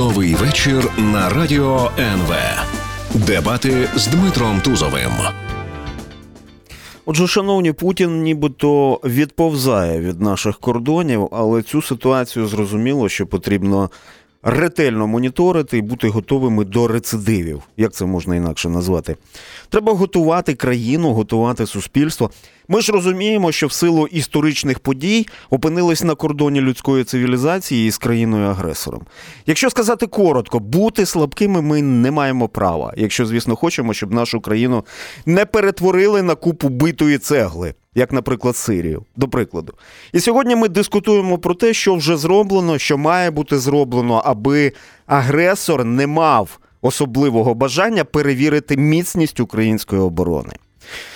Новий вечір на радіо НВ. Дебати з Дмитром Тузовим. Отже, шановні, Путін нібито відповзає від наших кордонів, але цю ситуацію зрозуміло, що потрібно ретельно моніторити і бути готовими до рецидивів. Як це можна інакше назвати? Треба готувати країну, готувати суспільство. Ми ж розуміємо, що в силу історичних подій опинились на кордоні людської цивілізації із країною-агресором. Якщо сказати коротко, бути слабкими ми не маємо права, якщо, звісно, хочемо, щоб нашу країну не перетворили на купу битої цегли. Як, наприклад, Сирію, до прикладу. І сьогодні ми дискутуємо про те, що вже зроблено, що має бути зроблено, аби агресор не мав особливого бажання перевірити міцність української оборони.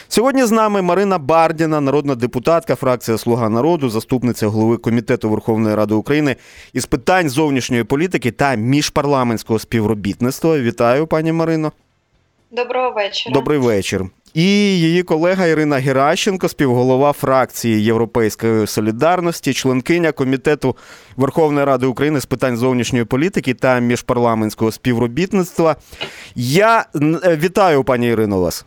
Сьогодні з нами Марина Бардіна, народна депутатка, фракція Слуга народу, заступниця голови комітету Верховної Ради України із питань зовнішньої політики та міжпарламентського співробітництва. Вітаю, пані Марино. Доброго вечора. Добрий вечір. І її колега Ірина Геращенко, співголова фракції Європейської солідарності, членкиня комітету Верховної Ради України з питань зовнішньої політики та міжпарламентського співробітництва. Я вітаю, пані Ірино, вас.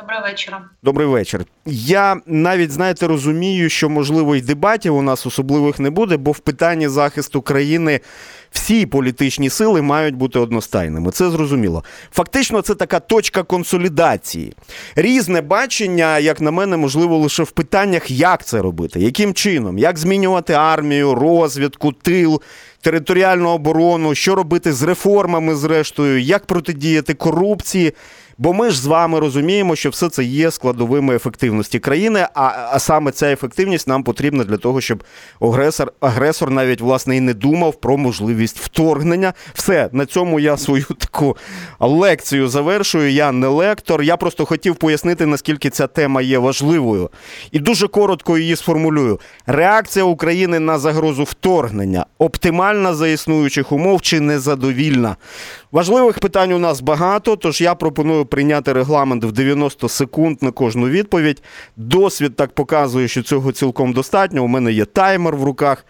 Доброго вечора. Добрий вечір. Я навіть знаєте розумію, що можливо й дебатів у нас особливих не буде, бо в питанні захисту країни всі політичні сили мають бути одностайними. Це зрозуміло. Фактично, це така точка консолідації. Різне бачення, як на мене, можливо, лише в питаннях, як це робити, яким чином, як змінювати армію, розвідку, тил. Територіальну оборону, що робити з реформами, зрештою, як протидіяти корупції, Бо ми ж з вами розуміємо, що все це є складовими ефективності країни, а а саме ця ефективність нам потрібна для того, щоб агресор агресор навіть власне і не думав про можливість вторгнення. Все на цьому я свою таку лекцію завершую. Я не лектор. Я просто хотів пояснити, наскільки ця тема є важливою, і дуже коротко її сформулюю. Реакція України на загрозу вторгнення оптимальна за існуючих умов чи незадовільна. Важливих питань у нас багато, тож я пропоную прийняти регламент в 90 секунд на кожну відповідь. Досвід так показує, що цього цілком достатньо. У мене є таймер в руках.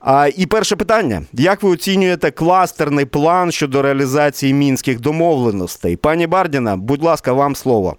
А, І перше питання: як ви оцінюєте кластерний план щодо реалізації мінських домовленостей? Пані Бардіна, будь ласка, вам слово.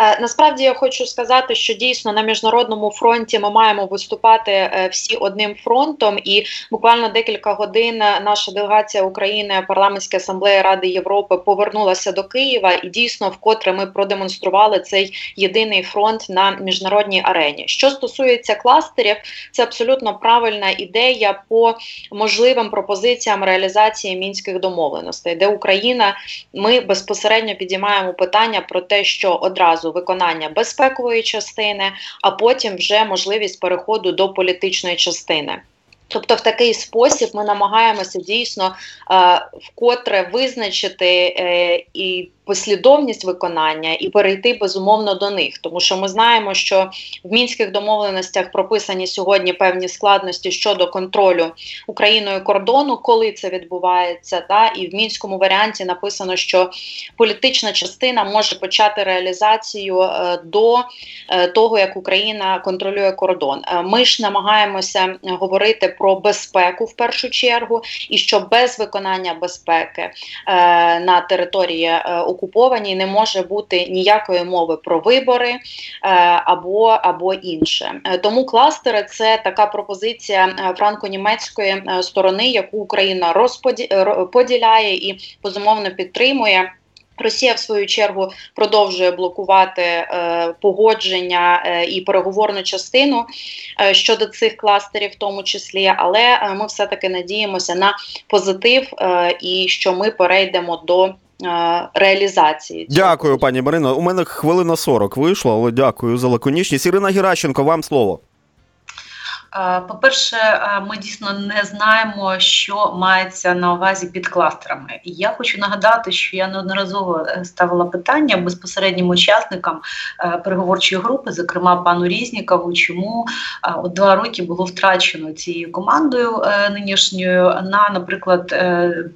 Е, насправді я хочу сказати, що дійсно на міжнародному фронті ми маємо виступати е, всі одним фронтом, і буквально декілька годин наша делегація України, парламентська асамблея Ради Європи, повернулася до Києва, і дійсно вкотре ми продемонстрували цей єдиний фронт на міжнародній арені. Що стосується кластерів, це абсолютно правильна ідея по можливим пропозиціям реалізації мінських домовленостей, де Україна ми безпосередньо підіймаємо питання про те, що одразу разу виконання безпекової частини, а потім вже можливість переходу до політичної частини. Тобто, в такий спосіб ми намагаємося дійсно е, вкотре визначити е, і послідовність виконання і перейти безумовно до них, тому що ми знаємо, що в мінських домовленостях прописані сьогодні певні складності щодо контролю Україною кордону, коли це відбувається. Та і в мінському варіанті написано, що політична частина може почати реалізацію е, до е, того, як Україна контролює кордон. Е, ми ж намагаємося говорити про безпеку в першу чергу, і що без виконання безпеки на території України окупованій не може бути ніякої мови про вибори е, або або інше. Е, тому кластери це така пропозиція е, франко-німецької сторони, яку Україна розподіляє і безумовно підтримує. Росія в свою чергу продовжує блокувати е, погодження е, і переговорну частину е, щодо цих кластерів, в тому числі, але ми все таки надіємося на позитив е, і що ми перейдемо до Е, реалізації. Дякую, пані Марино. У мене хвилина 40 вийшло, але дякую за лаконічність. Ірина Геращенко, вам слово. Е, по-перше, е, ми дійсно не знаємо, що мається на увазі під кластерами. Я хочу нагадати, що я неодноразово е, ставила питання безпосереднім учасникам переговорчої групи, зокрема пану Різнікову, чому от два роки було втрачено цією командою нинішньою на, наприклад,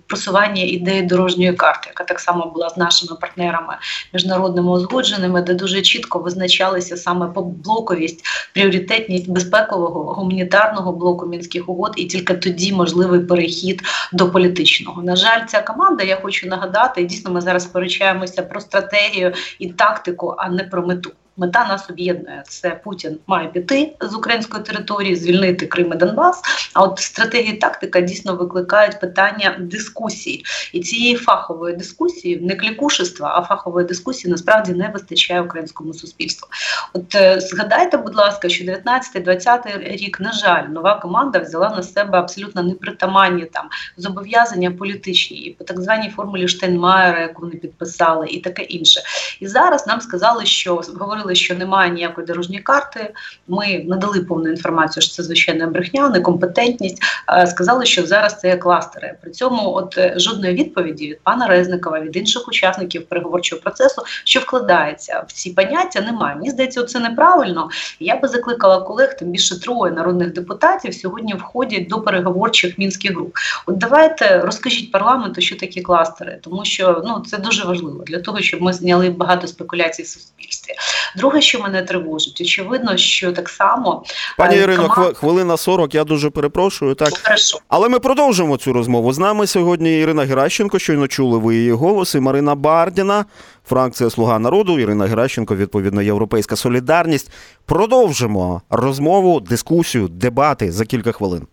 просування ідеї дорожньої карти, яка так само була з нашими партнерами міжнародними узгодженими, де дуже чітко визначалися саме по блоковість, пріоритетність безпекового гуманітарного блоку мінських угод, і тільки тоді можливий перехід до політичного. На жаль, ця команда, я хочу нагадати, дійсно ми зараз сперечаємося про стратегію і тактику, а не про мету. Мета нас об'єднує. Це Путін має піти з української території, звільнити Крим і Донбас. А от стратегія і тактика дійсно викликають питання дискусії, і цієї фахової дискусії, не клікушества, а фахової дискусії насправді не вистачає українському суспільству. От е, згадайте, будь ласка, що 19-20 рік, на жаль, нова команда взяла на себе абсолютно непритаманні там зобов'язання політичні і по так званій формулі Штейнмаєра, яку вони підписали, і таке інше. І зараз нам сказали, що говорили говорили, що немає ніякої дорожньої карти. Ми надали повну інформацію, що це звичайна брехня, некомпетентність. Сказали, що зараз це кластери. При цьому, от е, жодної відповіді від пана Резникова, від інших учасників переговорчого процесу, що вкладається в ці поняття, немає. Мені здається, це неправильно. Я би закликала колег, тим більше троє народних депутатів сьогодні входять до переговорчих мінських груп. От давайте розкажіть парламенту, що такі кластери, тому що ну це дуже важливо для того, щоб ми зняли багато спекуляцій в суспільстві. Друге, що мене тривожить, очевидно, що так само пані е, Ірино, команд... хвилина 40, Я дуже перепрошую. Так Хорошо. але ми продовжимо цю розмову. З нами сьогодні Ірина Геращенко. Щойно чули ви її голос, і Марина Бардіна, фракція Слуга народу. Ірина Геращенко, відповідно, Європейська Солідарність. Продовжимо розмову, дискусію, дебати за кілька хвилин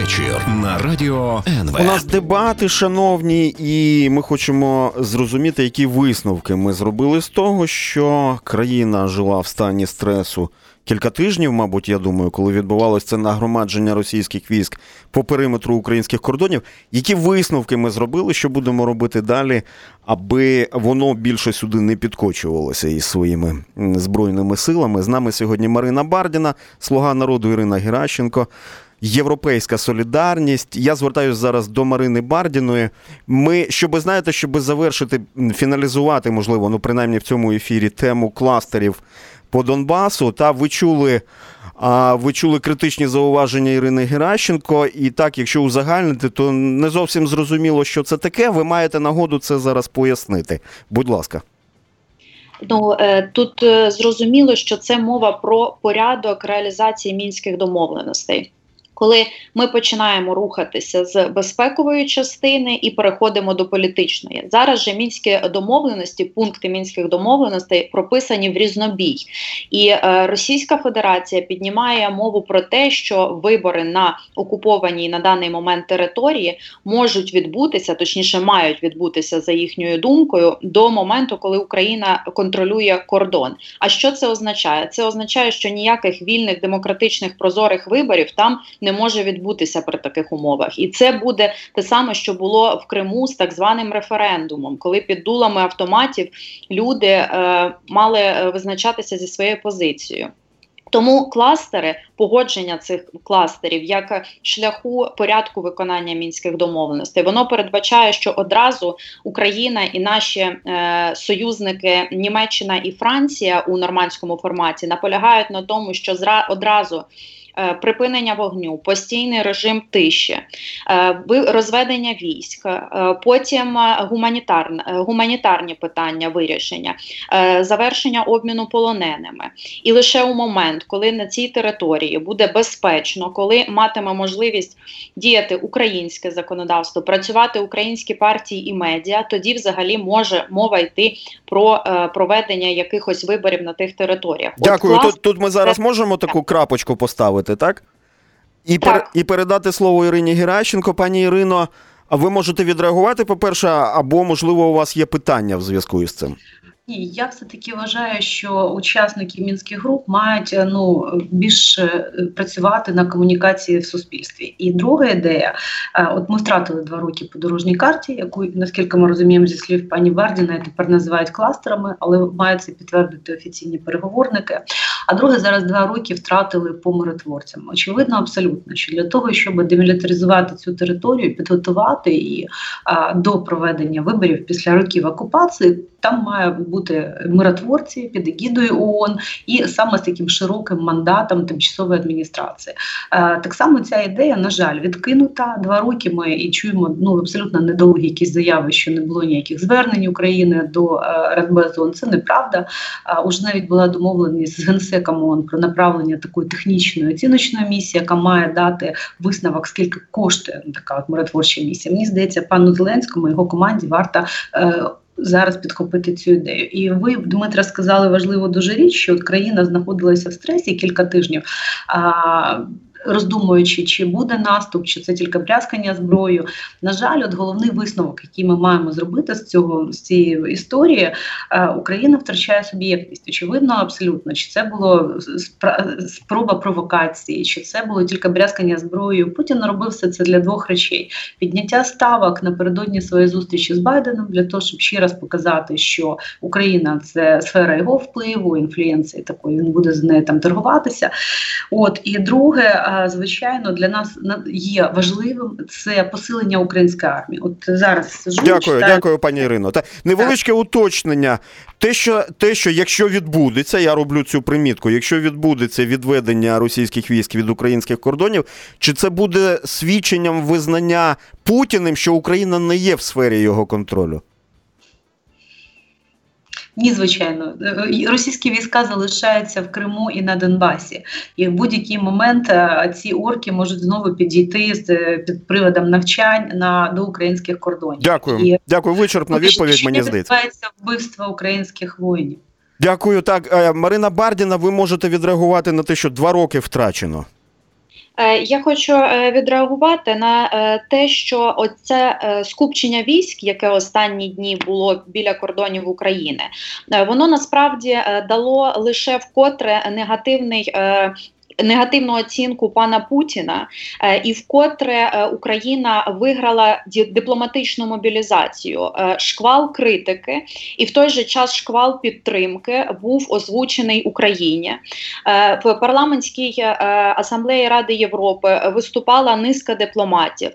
вечір на радіо НВ. У нас дебати, шановні, і ми хочемо зрозуміти, які висновки ми зробили з того, що країна жила в стані стресу. Кілька тижнів, мабуть, я думаю, коли відбувалося це нагромадження російських військ по периметру українських кордонів. Які висновки ми зробили, що будемо робити далі, аби воно більше сюди не підкочувалося із своїми збройними силами? З нами сьогодні Марина Бардіна, слуга народу Ірина Геращенко. Європейська солідарність. Я звертаюся зараз до Марини Бардіної. Ми, щоб знаєте, щоб завершити, фіналізувати, можливо, ну принаймні в цьому ефірі тему кластерів по Донбасу. Та ви чули. А ви чули критичні зауваження Ірини Геращенко, і так, якщо узагальнити, то не зовсім зрозуміло, що це таке. Ви маєте нагоду це зараз пояснити. Будь ласка. Ну е, тут е, зрозуміло, що це мова про порядок реалізації мінських домовленостей коли ми починаємо рухатися з безпекової частини і переходимо до політичної. Зараз же мінські домовленості, пункти мінських домовленостей прописані в різнобій, і е, Російська Федерація піднімає мову про те, що вибори на окупованій на даний момент території можуть відбутися, точніше мають відбутися за їхньою думкою до моменту, коли Україна контролює кордон. А що це означає? Це означає, що ніяких вільних демократичних прозорих виборів там не не може відбутися при таких умовах, і це буде те саме, що було в Криму з так званим референдумом, коли під дулами автоматів люди е, мали е, визначатися зі своєю позицією. Тому кластери, погодження цих кластерів як шляху порядку виконання мінських домовленостей, воно передбачає, що одразу Україна і наші е, союзники Німеччина і Франція у нормандському форматі наполягають на тому, що зра одразу припинення вогню, постійний режим тиші, е, розведення військ, е, потім гуманітарне, гуманітарні питання вирішення, завершення обміну полоненими. І лише у момент, коли на цій території буде безпечно, коли матиме можливість діяти українське законодавство, працювати українські партії і медіа, тоді взагалі може мова йти про проведення якихось виборів на тих територіях. Дякую. От, тут, тут ми зараз можемо таку крапочку поставити поставити, так? І так. Пер, і передати слово Ірині Геращенко. Пані Ірино, а ви можете відреагувати, по-перше, або, можливо, у вас є питання в зв'язку із цим? Ні, я все таки вважаю, що учасники мінських груп мають е, ну більше працювати на комунікації в суспільстві. І друга ідея: е, от ми втратили два роки по дорожній карті, яку наскільки ми розуміємо зі слів пані Бардіна, тепер називають кластерами, але мають це підтвердити офіційні переговорники. А друге, зараз два роки втратили по миротворцям. Очевидно, абсолютно, що для того, щоб демілітаризувати цю територію, підготувати її а, до проведення виборів після років окупації, там має бути миротворці під егідою ООН і саме з таким широким мандатом тимчасової адміністрації. Е, так само ця ідея, на жаль, відкинута два роки. Ми і чуємо ну абсолютно недовгі якісь заяви, що не було ніяких звернень України до е, Радбезу. Це неправда. Уже навіть була домовленість з генсеком ООН про направлення такої технічної оціночної місії, яка має дати висновок, скільки коштує така от миротворча місія. Мені здається, пану Зеленському і його команді варта. Е, зараз підхопити цю ідею. І ви, Дмитра, сказали важливу дуже річ, що країна знаходилася в стресі кілька тижнів. А, роздумуючи, чи буде наступ, чи це тільки брязкання зброєю. На жаль, от головний висновок, який ми маємо зробити з цього з цієї історії, е, Україна втрачає суб'єктність. Очевидно, абсолютно, чи це було спроба провокації, чи це було тільки брязкання зброєю. Путін робив все це для двох речей: підняття ставок напередодні своєї зустрічі з Байденом для того, щоб ще раз показати, що Україна це сфера його впливу, інфлюенції такої. Він буде з нею там торгуватися. От і друге звичайно для нас є важливим це посилення української армії. От зараз сижу, дякую, читаю. дякую, пані Ірино. Та невеличке так. уточнення. Те, що те, що якщо відбудеться, я роблю цю примітку. Якщо відбудеться відведення російських військ від українських кордонів, чи це буде свідченням визнання Путіним, що Україна не є в сфері його контролю? Ні, звичайно, е, російські війська залишаються в Криму і на Донбасі, і в будь-який момент е, ці орки можуть знову підійти з е, під приводом навчань на до українських кордонів. Дякую, і, дякую. Вичерпна відповідь. Мені здається вбивства українських воїнів. Дякую. Так, Марина Бардіна, ви можете відреагувати на те, що два роки втрачено. Е, я хочу е, відреагувати на е, те, що оце скупчення військ, яке останні дні було біля кордонів України, воно насправді дало лише вкотре негативний негативну оцінку пана Путіна, е, і вкотре е, Україна виграла дипломатичну мобілізацію, е, шквал критики, і в той же час шквал підтримки був озвучений Україні в парламентській асамблеї Ради Європи. Виступала низка дипломатів.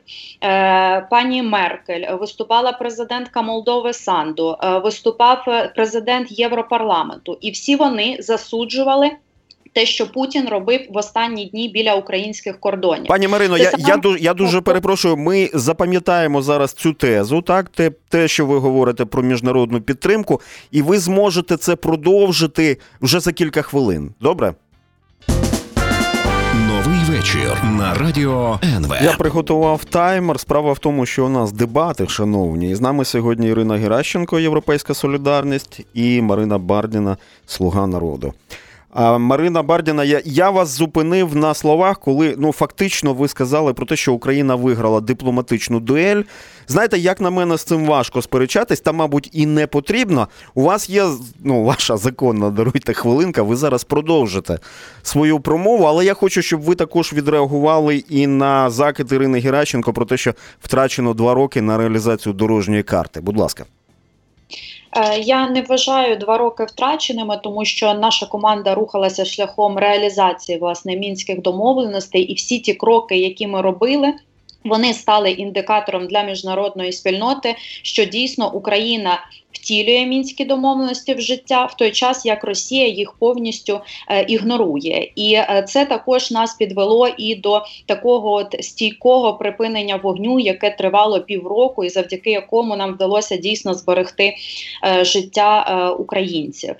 Пані Меркель виступала президентка Молдови Санду, виступав президент Європарламенту, і всі вони засуджували те, що Путін робив в останні дні біля українських кордонів. Пані Марино, я сам... я, я дуже перепрошую. Ми запам'ятаємо зараз цю тезу, так те, те, що ви говорите про міжнародну підтримку, і ви зможете це продовжити вже за кілька хвилин. Добре? Новий вечір на радіо НВ. Я приготував таймер. Справа в тому, що у нас дебати, шановні. І з нами сьогодні Ірина Геращенко, Європейська Солідарність, і Марина Бардіна, Слуга народу. Марина Бардіна, я я вас зупинив на словах, коли ну фактично ви сказали про те, що Україна виграла дипломатичну дуель. Знаєте, як на мене з цим важко сперечатись, та, мабуть, і не потрібно. У вас є ну, ваша законна даруйте хвилинка. Ви зараз продовжите свою промову, але я хочу, щоб ви також відреагували і на закид Ірини Геращенко про те, що втрачено два роки на реалізацію дорожньої карти. Будь ласка. Е, я не вважаю два роки втраченими, тому що наша команда рухалася шляхом реалізації власне мінських домовленостей, і всі ті кроки, які ми робили. Вони стали індикатором для міжнародної спільноти, що дійсно Україна втілює мінські домовленості в життя в той час, як Росія їх повністю е, ігнорує, і е, це також нас підвело і до такого от стійкого припинення вогню, яке тривало півроку, і завдяки якому нам вдалося дійсно зберегти е, життя е, українців.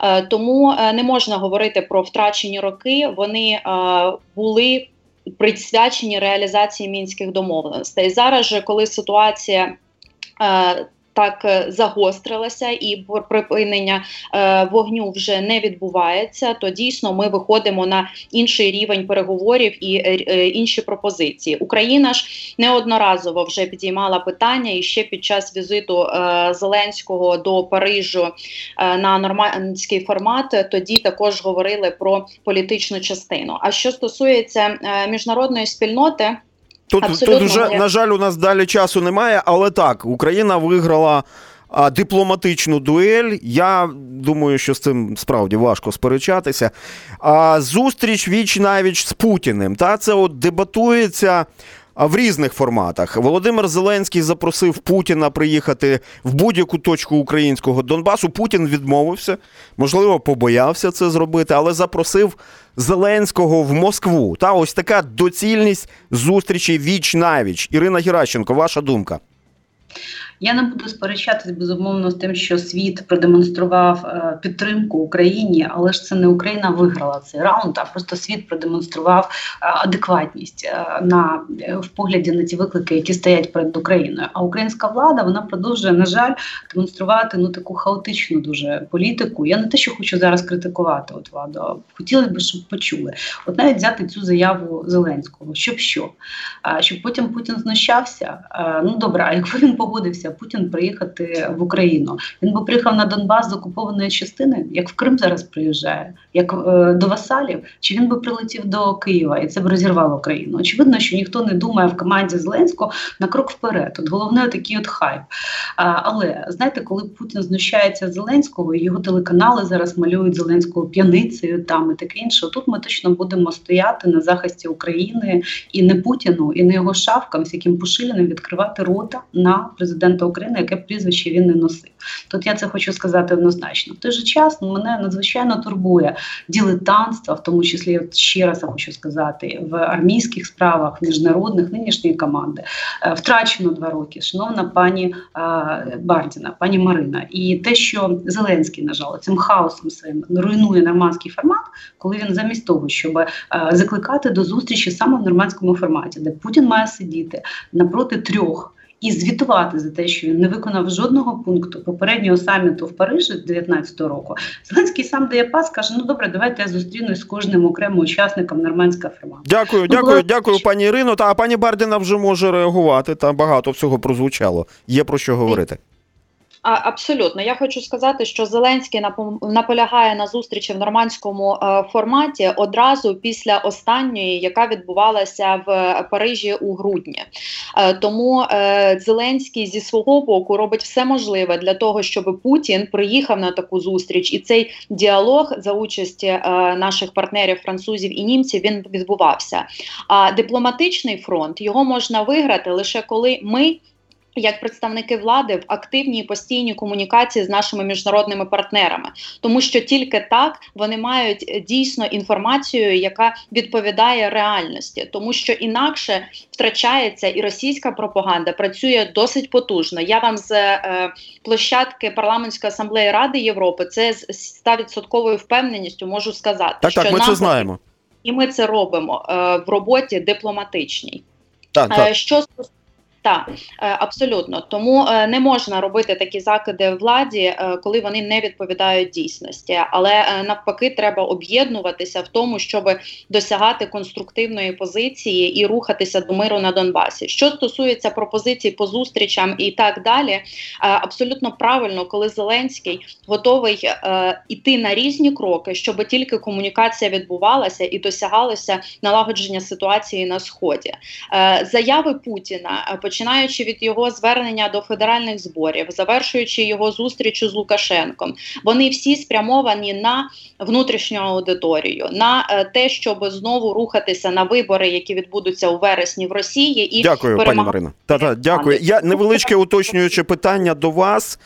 Е, тому е, не можна говорити про втрачені роки. Вони були присвячені реалізації мінських домовленостей. Зараз же, коли ситуація е, так е, загострилася і припинення е, вогню вже не відбувається, то дійсно ми виходимо на інший рівень переговорів і е, інші пропозиції. Україна ж неодноразово вже підіймала питання і ще під час візиту Зеленського до Парижу на нормандський формат. Тоді також говорили про політичну частину. А що стосується міжнародної спільноти. Тут тут вже на жаль, у нас далі часу немає, але так, Україна виграла а, дипломатичну дуель. Я думаю, що з цим справді важко сперечатися. А зустріч віч навіч з Путіним. Та це от дебатується. В різних форматах. Володимир Зеленський запросив Путіна приїхати в будь-яку точку українського Донбасу. Путін відмовився, можливо, побоявся це зробити, але запросив Зеленського в Москву. Та ось така доцільність зустрічі віч навіч. Ірина Геращенко, ваша думка. Я не буду сперечатись безумовно з тим, що світ продемонстрував е, підтримку Україні, але ж це не Україна виграла цей раунд, а просто світ продемонстрував е, адекватність е, на в погляді на ті виклики, які стоять перед Україною. А українська влада вона продовжує на жаль демонструвати ну таку хаотичну дуже політику. Я не те, що хочу зараз критикувати от владу. а Хотілося б, щоб почули. От навіть взяти цю заяву Зеленського, щоб що, щоб потім Путін знущався. Ну добре, а якби він погодився. Путін приїхати в Україну. Він би приїхав на Донбас з окупованої частини, як в Крим зараз приїжджає, як е, до Васалів, чи він би прилетів до Києва і це б розірвало Україну? Очевидно, що ніхто не думає в команді Зеленського на крок вперед. От головне такий от хайп. А, але знаєте, коли Путін знущається з Зеленського, його телеканали зараз малюють Зеленського п'яницею там і таке інше. Тут ми точно будемо стояти на захисті України і не Путіну, і не його шавкам, з яким Пушиліним відкривати рота на президента президента України, яке прізвище він не носив. Тут я це хочу сказати однозначно. В той же час мене надзвичайно турбує дилетантство, в тому числі ще раз я хочу сказати, в армійських справах міжнародних нинішньої команди е, втрачено два роки. Шановна пані е, Бардіна, пані Марина, і те, що Зеленський на жаль, цим хаосом своїм руйнує нормандський формат, коли він замість того, щоб е, закликати до зустрічі саме в нормандському форматі, де Путін має сидіти напроти трьох і звітувати за те, що він не виконав жодного пункту попереднього саміту в Парижі 2019 року. Зеленський сам дає пас, каже: Ну добре, давайте я зустрінусь з кожним окремим учасником нормандського формату. Дякую, ну, дякую, була... дякую, пані Ірино. Та пані Бардіна вже може реагувати. Та багато всього прозвучало. Є про що говорити. А, Абсолютно, я хочу сказати, що Зеленський наполягає на зустрічі в нормандському е, форматі одразу після останньої, яка відбувалася в Парижі у грудні. Е, тому е, Зеленський зі свого боку робить все можливе для того, щоб Путін приїхав на таку зустріч, і цей діалог за участі е, наших партнерів, французів і німців, він відбувався. А дипломатичний фронт його можна виграти лише коли ми як представники влади в активній постійній комунікації з нашими міжнародними партнерами, тому що тільки так вони мають е, дійсно інформацію, яка відповідає реальності, тому що інакше втрачається і російська пропаганда працює досить потужно. Я вам з е, площадки парламентської асамблеї Ради Європи це з 100% впевненістю можу сказати, так, що так, ми нам... це знаємо, і ми це робимо е, в роботі дипломатичній. Так, так. Що так, е, абсолютно тому е, не можна робити такі закиди владі, е, коли вони не відповідають дійсності. Але навпаки, треба об'єднуватися в тому, щоб досягати конструктивної позиції і рухатися до миру на Донбасі. Що стосується пропозицій по зустрічам і так далі, абсолютно правильно, коли Зеленський готовий іти на різні кроки, щоб тільки комунікація відбувалася і досягалося налагодження ситуації на сході. Заяви Путіна починаючи від його звернення до федеральних зборів, завершуючи його зустрічю з Лукашенком, вони всі спрямовані на внутрішню аудиторію, на е, те, щоб знову рухатися на вибори, які відбудуться у вересні в Росії, і дякую, перемаг... пані Марина. Та та дякую. Я невеличке уточнююче питання до вас.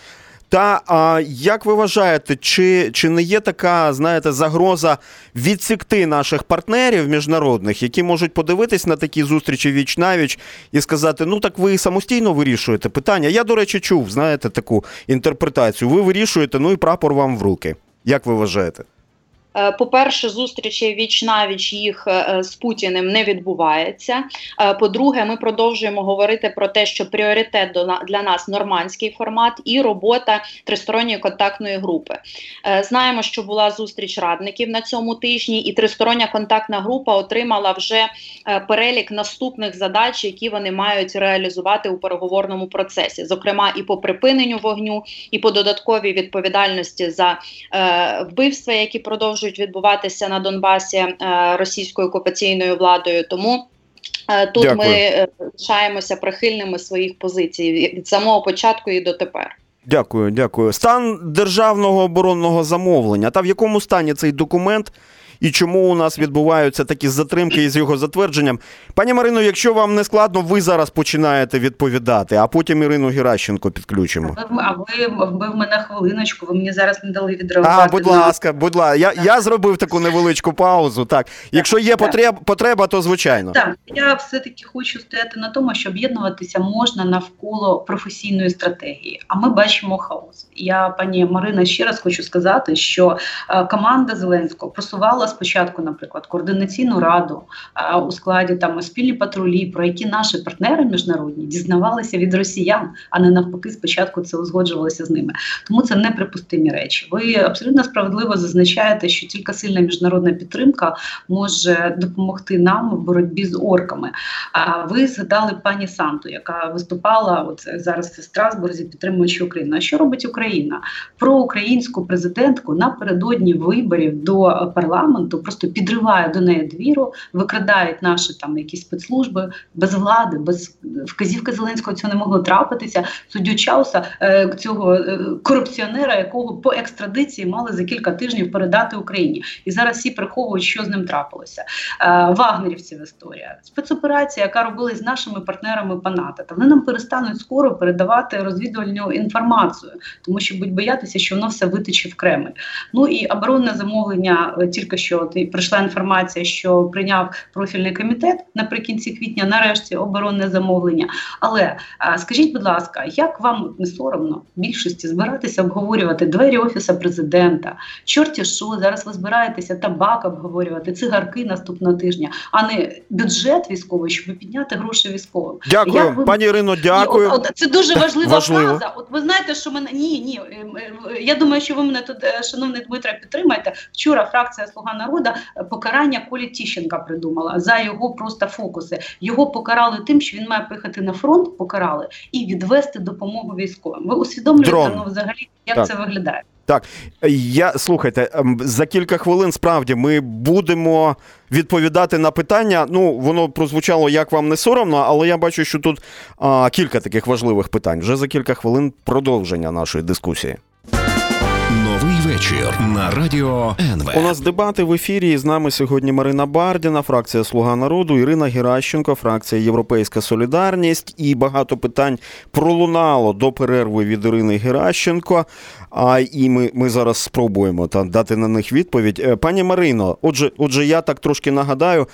Та а як ви вважаєте, чи чи не є така, знаєте, загроза відсікти наших партнерів міжнародних, які можуть подивитись на такі зустрічі віч навіч і сказати: ну так ви самостійно вирішуєте питання? Я, до речі, чув, знаєте, таку інтерпретацію. Ви вирішуєте, ну і прапор вам в руки. Як ви вважаєте? Е, по-перше, зустрічі віч навіч їх е, з Путіним не відбувається. Е, по-друге, ми продовжуємо говорити про те, що пріоритет для нас нормандський формат і робота тристоронньої контактної групи. Знаємо, що була зустріч радників на цьому тижні, і тристороння контактна група отримала вже перелік наступних задач, які вони мають реалізувати у переговорному процесі, зокрема і по припиненню вогню, і по додатковій відповідальності за вбивства, які продовжують продовжують відбуватися на Донбасі е, російською окупаційною владою. Тому е, тут Дякую. ми е, лишаємося прихильними своїх позицій від самого початку і дотепер. Дякую, дякую. Стан державного оборонного замовлення. Та в якому стані цей документ? І чому у нас відбуваються такі затримки із його затвердженням. Пані Марино, якщо вам не складно, ви зараз починаєте відповідати, а потім Ірину Геращенко підключимо. Ви- А ви, ви в мене хвилиночку, ви мені зараз не дали відреагувати. А, будь ласка, будь ласка, я, я зробив таку невеличку паузу. Так, якщо є потреб, потреба, то звичайно. Так, я все-таки хочу стояти на тому, що об'єднуватися можна навколо професійної стратегії. А ми бачимо хаос. Я, пані Марина, ще раз хочу сказати, що е, команда Зеленського просувала спочатку, наприклад, координаційну раду у складі там спільні патрулі, про які наші партнери міжнародні дізнавалися від росіян, а не навпаки, спочатку це узгоджувалося з ними. Тому це неприпустимі речі. Ви абсолютно справедливо зазначаєте, що тільки сильна міжнародна підтримка може допомогти нам в боротьбі з орками. А ви згадали пані Санту, яка виступала от зараз в Страсбурзі, підтримуючи Україну. А що робить Україна? Про українську президентку напередодні виборів до парламенту просто підриває до неї двіру, викрадають наші там якісь спецслужби без влади, без вказівки Зеленського цього не могло трапитися. Суддю Чауса е, цього е, корупціонера, якого по екстрадиції мали за кілька тижнів передати Україні, і зараз всі приховують, що з ним трапилося. Е, Вагнерівців історія, спецоперація, яка робилась з нашими партнерами по НАТО. Та вони нам перестануть скоро передавати розвідувальну інформацію, тому що будуть боятися, що воно все витече в Кремль. Ну і оборонне замовлення тільки що от, і прийшла інформація, що прийняв профільний комітет наприкінці квітня, нарешті оборонне замовлення. Але а, скажіть, будь ласка, як вам не соромно більшості збиратися обговорювати двері офіса президента? Чорті що зараз ви збираєтеся табак обговорювати, цигарки наступного тижня, а не бюджет військовий, щоб підняти гроші військовим. Дякую, Як ви- пані Ірино, дякую. От, от, це дуже важлива Важливо. фраза. От ви знаєте, що мене ні, ні. е, е, Я думаю, що ви мене тут, е, шановний Дмитре, підтримаєте. Вчора фракція Слуга народу е, покарання Колі Тіщенка придумала за його просто фокуси. Його покарали тим, що він має поїхати на фронт, покарали і відвести допомогу військовим. Ви усвідомлюєте ну, взагалі, як Так. це виглядає? Так, Я слухайте, ем, за кілька хвилин справді ми будемо відповідати на питання. Ну, воно прозвучало як вам не соромно, але я бачу, що тут а, кілька таких важливих питань. Вже за кілька хвилин продовження нашої дискусії. Вечір на радіо НВ. У нас дебати в ефірі. І з нами сьогодні Марина Бардіна, фракція Слуга народу, Ірина Геращенко, фракція Європейська Солідарність. І багато питань пролунало до перерви від Ірини Геращенко. А і ми, ми зараз спробуємо та, дати на них відповідь. Е, Пані Марино, отже, отже, я так трошки нагадаю.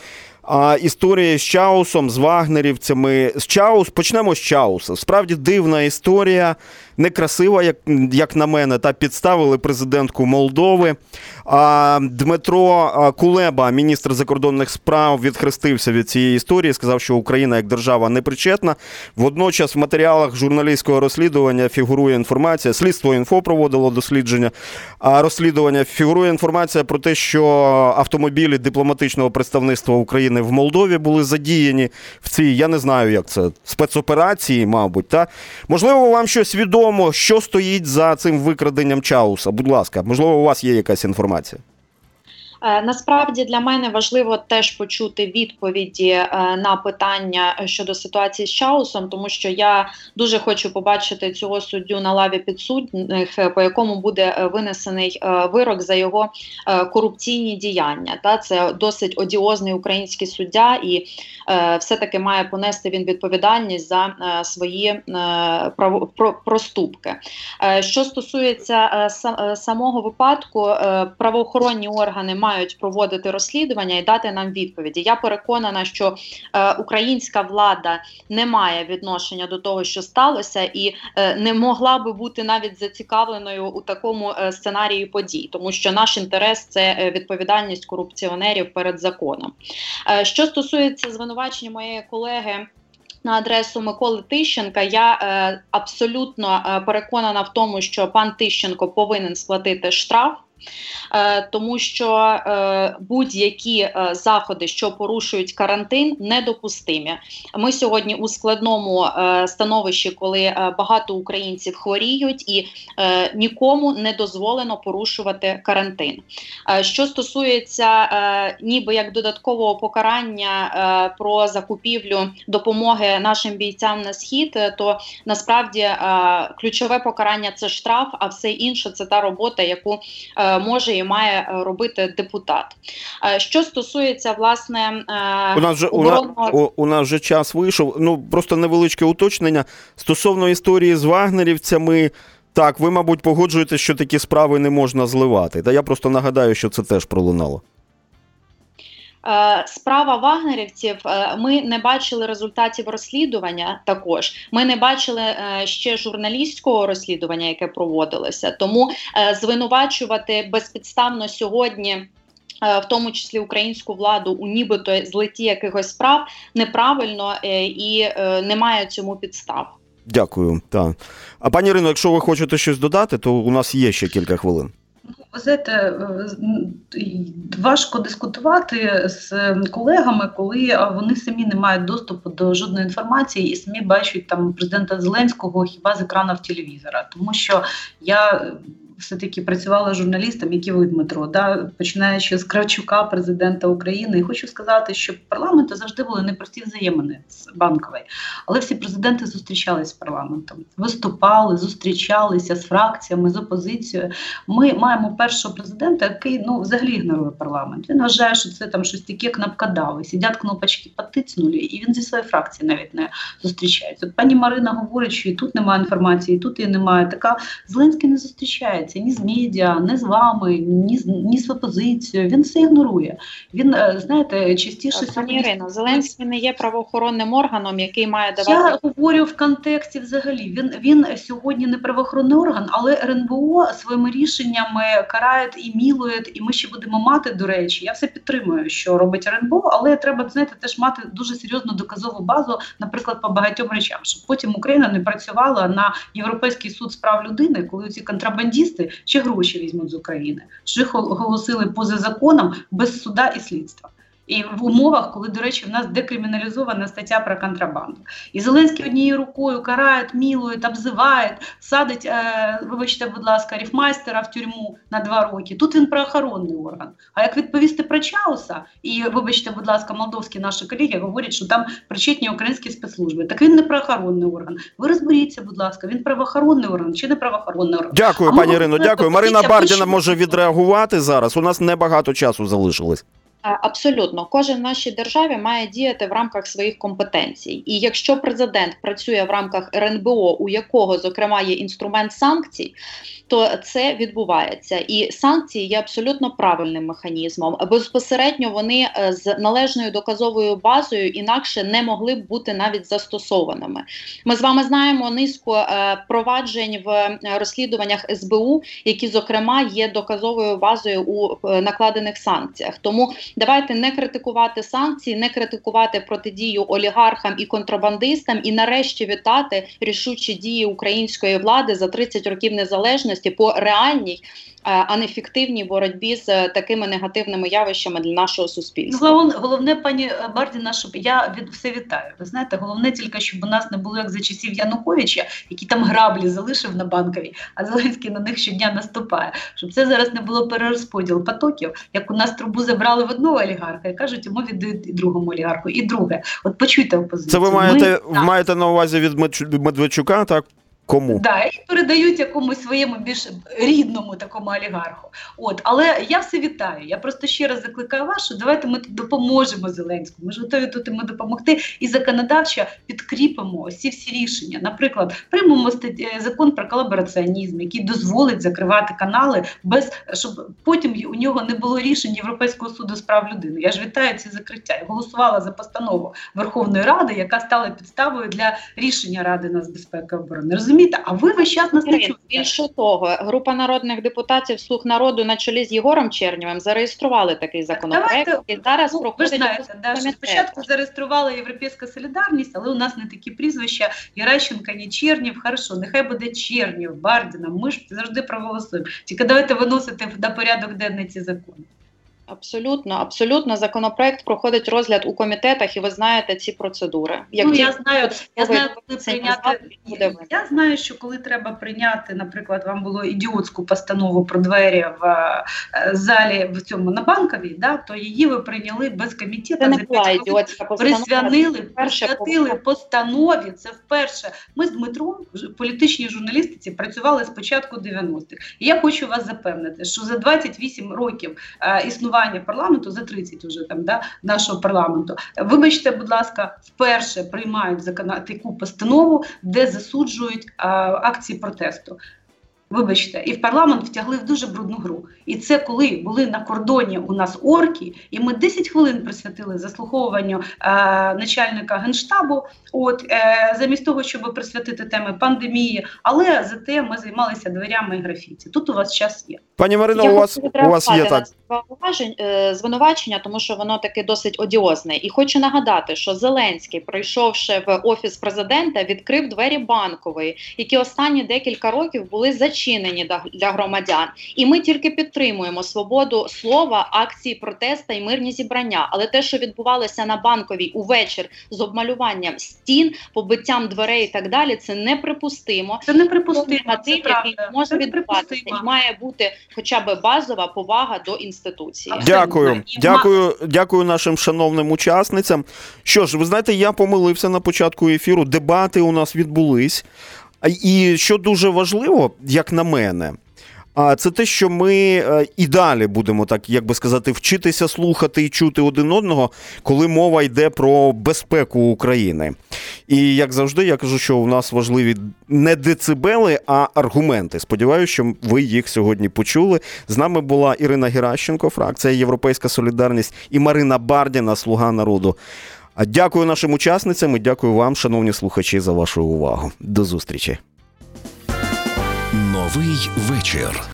А історія з Чаусом, з вагнерівцями. З Чаус, почнемо з Чауса. Справді дивна історія, некрасива, як, як на мене. Та підставили президентку Молдови. А Дмитро Кулеба, міністр закордонних справ, відхрестився від цієї історії, сказав, що Україна як держава не причетна. Водночас в матеріалах журналістського розслідування фігурує інформація. Слідство інфо проводило дослідження. А розслідування фігурує інформація про те, що автомобілі дипломатичного представництва України в Молдові були задіяні в цій, я не знаю, як це спецоперації, мабуть. Та можливо, вам щось відомо, що стоїть за цим викраденням Чауса. Будь ласка, можливо, у вас є якась інформація. Е, Насправді для мене важливо теж почути відповіді е, на питання щодо ситуації з Чаусом, тому що я дуже хочу побачити цього суддю на лаві підсудних, е, по якому буде винесений вирок за його корупційні діяння. Та це досить одіозний український суддя, і е, все-таки має понести він відповідальність за свої проступки. Що стосується са- самого випадку, правоохоронні органи мають проводити розслідування і дати нам відповіді. Я переконана, що е, українська влада не має відношення до того, що сталося, і е, не могла би бути навіть зацікавленою у такому е, сценарії подій, тому що наш інтерес це е, відповідальність корупціонерів перед законом. Е, Що стосується звинувачення моєї колеги. На адресу Миколи Тищенка я е, абсолютно е, переконана в тому, що пан Тищенко повинен сплатити штраф. Е, тому що е, будь-які е, заходи, що порушують карантин, недопустимі. Ми сьогодні у складному становищі, коли багато українців хворіють, і нікому не дозволено порушувати карантин. Що стосується ніби як додаткового покарання про закупівлю допомоги нашим бійцям на схід, то насправді ключове покарання це штраф, а все інше це та робота, яку може і має робити депутат. Що стосується власне у нас вже оборонного... у, у нас вже час вийшов. Ну просто невеличке уточнення стосовно історії з вагнерівцями. Так, ви, мабуть, погоджуєтесь, що такі справи не можна зливати. Та я просто нагадаю, що це теж пролунало. Е, справа вагнерівців. Е, ми не бачили результатів розслідування. Також ми не бачили е, ще журналістського розслідування, яке проводилося. Тому звинувачувати безпідставно сьогодні. В тому числі українську владу у нібито злиті якихось справ неправильно і немає цьому підстав. Дякую. Так. А пані Ірино, якщо ви хочете щось додати, то у нас є ще кілька хвилин. Ви знаєте, е, важко дискутувати з колегами, коли вони самі не мають доступу до жодної інформації і самі бачать там президента Зеленського хіба з екранів телевізора, тому що я все-таки працювала журналістом, які ви Дмитро, да, починаючи з Кравчука, президента України. І хочу сказати, що парламенту завжди були непрості взаємини з банкової, але всі президенти зустрічалися з парламентом, виступали, зустрічалися з фракціями, з опозицією. Ми маємо першого президента, який ну взагалі ігнорує парламент. Він вважає, що це там щось таке кнопкадави, сидять кнопочки потицнули, і він зі своєї фракції навіть не зустрічається. От пані Марина говорить, що і тут немає інформації, і тут її немає. Така Зеленський не зустрічається спілкується ні з медіа, ні з вами, ні з ні з опозицією. Він все ігнорує. Він е, знаєте, частіше Пані Ірино, Зеленський не є правоохоронним органом, який має давати. Я говорю в контексті. Взагалі він він сьогодні не правоохоронний орган, але РНБО своїми рішеннями карає і мілує, і ми ще будемо мати. До речі, я все підтримую, що робить РНБО, але треба знаєте, теж мати дуже серйозну доказову базу, наприклад, по багатьом речам, щоб потім Україна не працювала на європейський суд з прав людини, коли ці контрабандісти терористи чи гроші візьмуть з України, що їх оголосили поза законом без суда і слідства. І в умовах, коли, до речі, в нас декриміналізована стаття про контрабанду. І Зеленський однією рукою карає, мілує, обзиває, садить, е, вибачте, будь ласка, ріфмайстера в тюрму на два роки. Тут він правоохоронний орган. А як відповісти про Чауса, і вибачте, будь ласка, молдовські наші колеги говорять, що там причетні українські спецслужби. Так він не правоохоронний орган. Ви розберіться, будь ласка, він правоохоронний орган чи не правоохоронний орган. Дякую, а пані Ірино. Дякую. Марина Бардіна може відреагувати зараз. У нас небагато часу залишилось. Абсолютно, кожен в нашій державі має діяти в рамках своїх компетенцій. І якщо президент працює в рамках РНБО, у якого зокрема є інструмент санкцій, то це відбувається. І санкції є абсолютно правильним механізмом. Безпосередньо вони е, з належною доказовою базою інакше не могли б бути навіть застосованими. Ми з вами знаємо низку е, проваджень в е, розслідуваннях СБУ, які зокрема є доказовою базою у накладених санкціях. Тому Давайте не критикувати санкції, не критикувати протидію олігархам і контрабандистам, і нарешті вітати рішучі дії української влади за 30 років незалежності по реальній а не фіктивній боротьбі з е, такими негативними явищами для нашого суспільства. Головне, головне пані Бардіна, щоб я від все вітаю. Ви знаєте, головне тільки, щоб у нас не було як за часів Януковича, які там граблі залишив на банковій, а Зеленський на них щодня наступає. Щоб це зараз не було перерозподіл потоків, як у нас трубу забрали в одного олігарха і кажуть, йому віддають і другому олігарху, і друге. От почуйте опозицію. Це ви маєте Ми, маєте на увазі від Медведчука, так? Кому? Да, і передають якомусь своєму більш рідному такому олігарху. От, але я все вітаю. Я просто ще раз закликаю вас, що давайте ми допоможемо Зеленському. Ми ж готові тут йому допомогти і законодавчо підкріпимо всі всі рішення. Наприклад, приймемо е, закон про колабораціонізм, який дозволить закривати канали, без щоб потім у нього не було рішень Європейського суду з прав людини. Я ж вітаю ці закриття. Я голосувала за постанову Верховної Ради, яка стала підставою для рішення Ради нацбезпеки оборони. Розумієте? Розумієте? А ви весь час нас не чуєте. Більше того, група народних депутатів слуг народу на чолі з Єгором Чернєвим зареєстрували такий законопроект. Давайте, і зараз ну, проходить. Ви знаєте, да, що спочатку зареєструвала Європейська солідарність, але у нас не такі прізвища Геращенка, ні Чернів. Хорошо, нехай буде Чернів, Бардіна. Ми ж завжди проголосуємо. Тільки давайте виносити на порядок денний ці закони. Абсолютно, абсолютно. Законопроект проходить розгляд у комітетах, і ви знаєте ці процедури. ну, я знаю, я знаю, коли прийняти. буде. Я знаю, що коли треба прийняти, наприклад, вам було ідіотську постанову про двері в е, залі в цьому на банковій, да, то її ви прийняли без комітету Це не була ідіотська постанова. Присвянили, присвятили постанові. Це вперше. Ми з Дмитром в політичній журналістиці працювали з початку 90-х. І я хочу вас запевнити, що за 28 років е, існування парламенту, за 30 уже там да, нашого парламенту, вибачте, будь ласка, вперше приймають закона таку постанову, де засуджують е, акції протесту. Вибачте, і в парламент втягли в дуже брудну гру. І це коли були на кордоні у нас орки, і ми 10 хвилин присвятили заслуховуванню е, начальника генштабу. От е, замість того, щоб присвятити теми пандемії, але зате ми займалися дверями і графіті. Тут у вас час є. Пані Марино, Я у вас, у вас є так. е, звинувачення, тому що воно таке досить одіозне. І хочу нагадати, що Зеленський, прийшовши в офіс президента, відкрив двері банкової, які останні декілька років були зачинені для громадян. І ми тільки підтримуємо свободу слова, акції протеста і мирні зібрання. Але те, що відбувалося на банковій увечір з обмалюванням стін, побиттям дверей і так далі, це неприпустимо. Це неприпустимо. Це який може Це відбуватися, неприпустимо. і має бути хоча б базова повага до інституції. Дякую, дякую, дякую нашим шановним учасницям. Що ж, ви знаєте, я помилився на початку ефіру. Дебати у нас відбулись. І що дуже важливо, як на мене, а це те, що ми е, і далі будемо так, як би сказати, вчитися слухати і чути один одного, коли мова йде про безпеку України. І як завжди, я кажу, що у нас важливі не децибели, а аргументи. Сподіваюся, що ви їх сьогодні почули. З нами була Ірина Геращенко, фракція Європейська Солідарність, і Марина Бардіна, Слуга народу. А дякую нашим учасницям і дякую вам, шановні слухачі, за вашу увагу. До зустрічі. Новий вечір.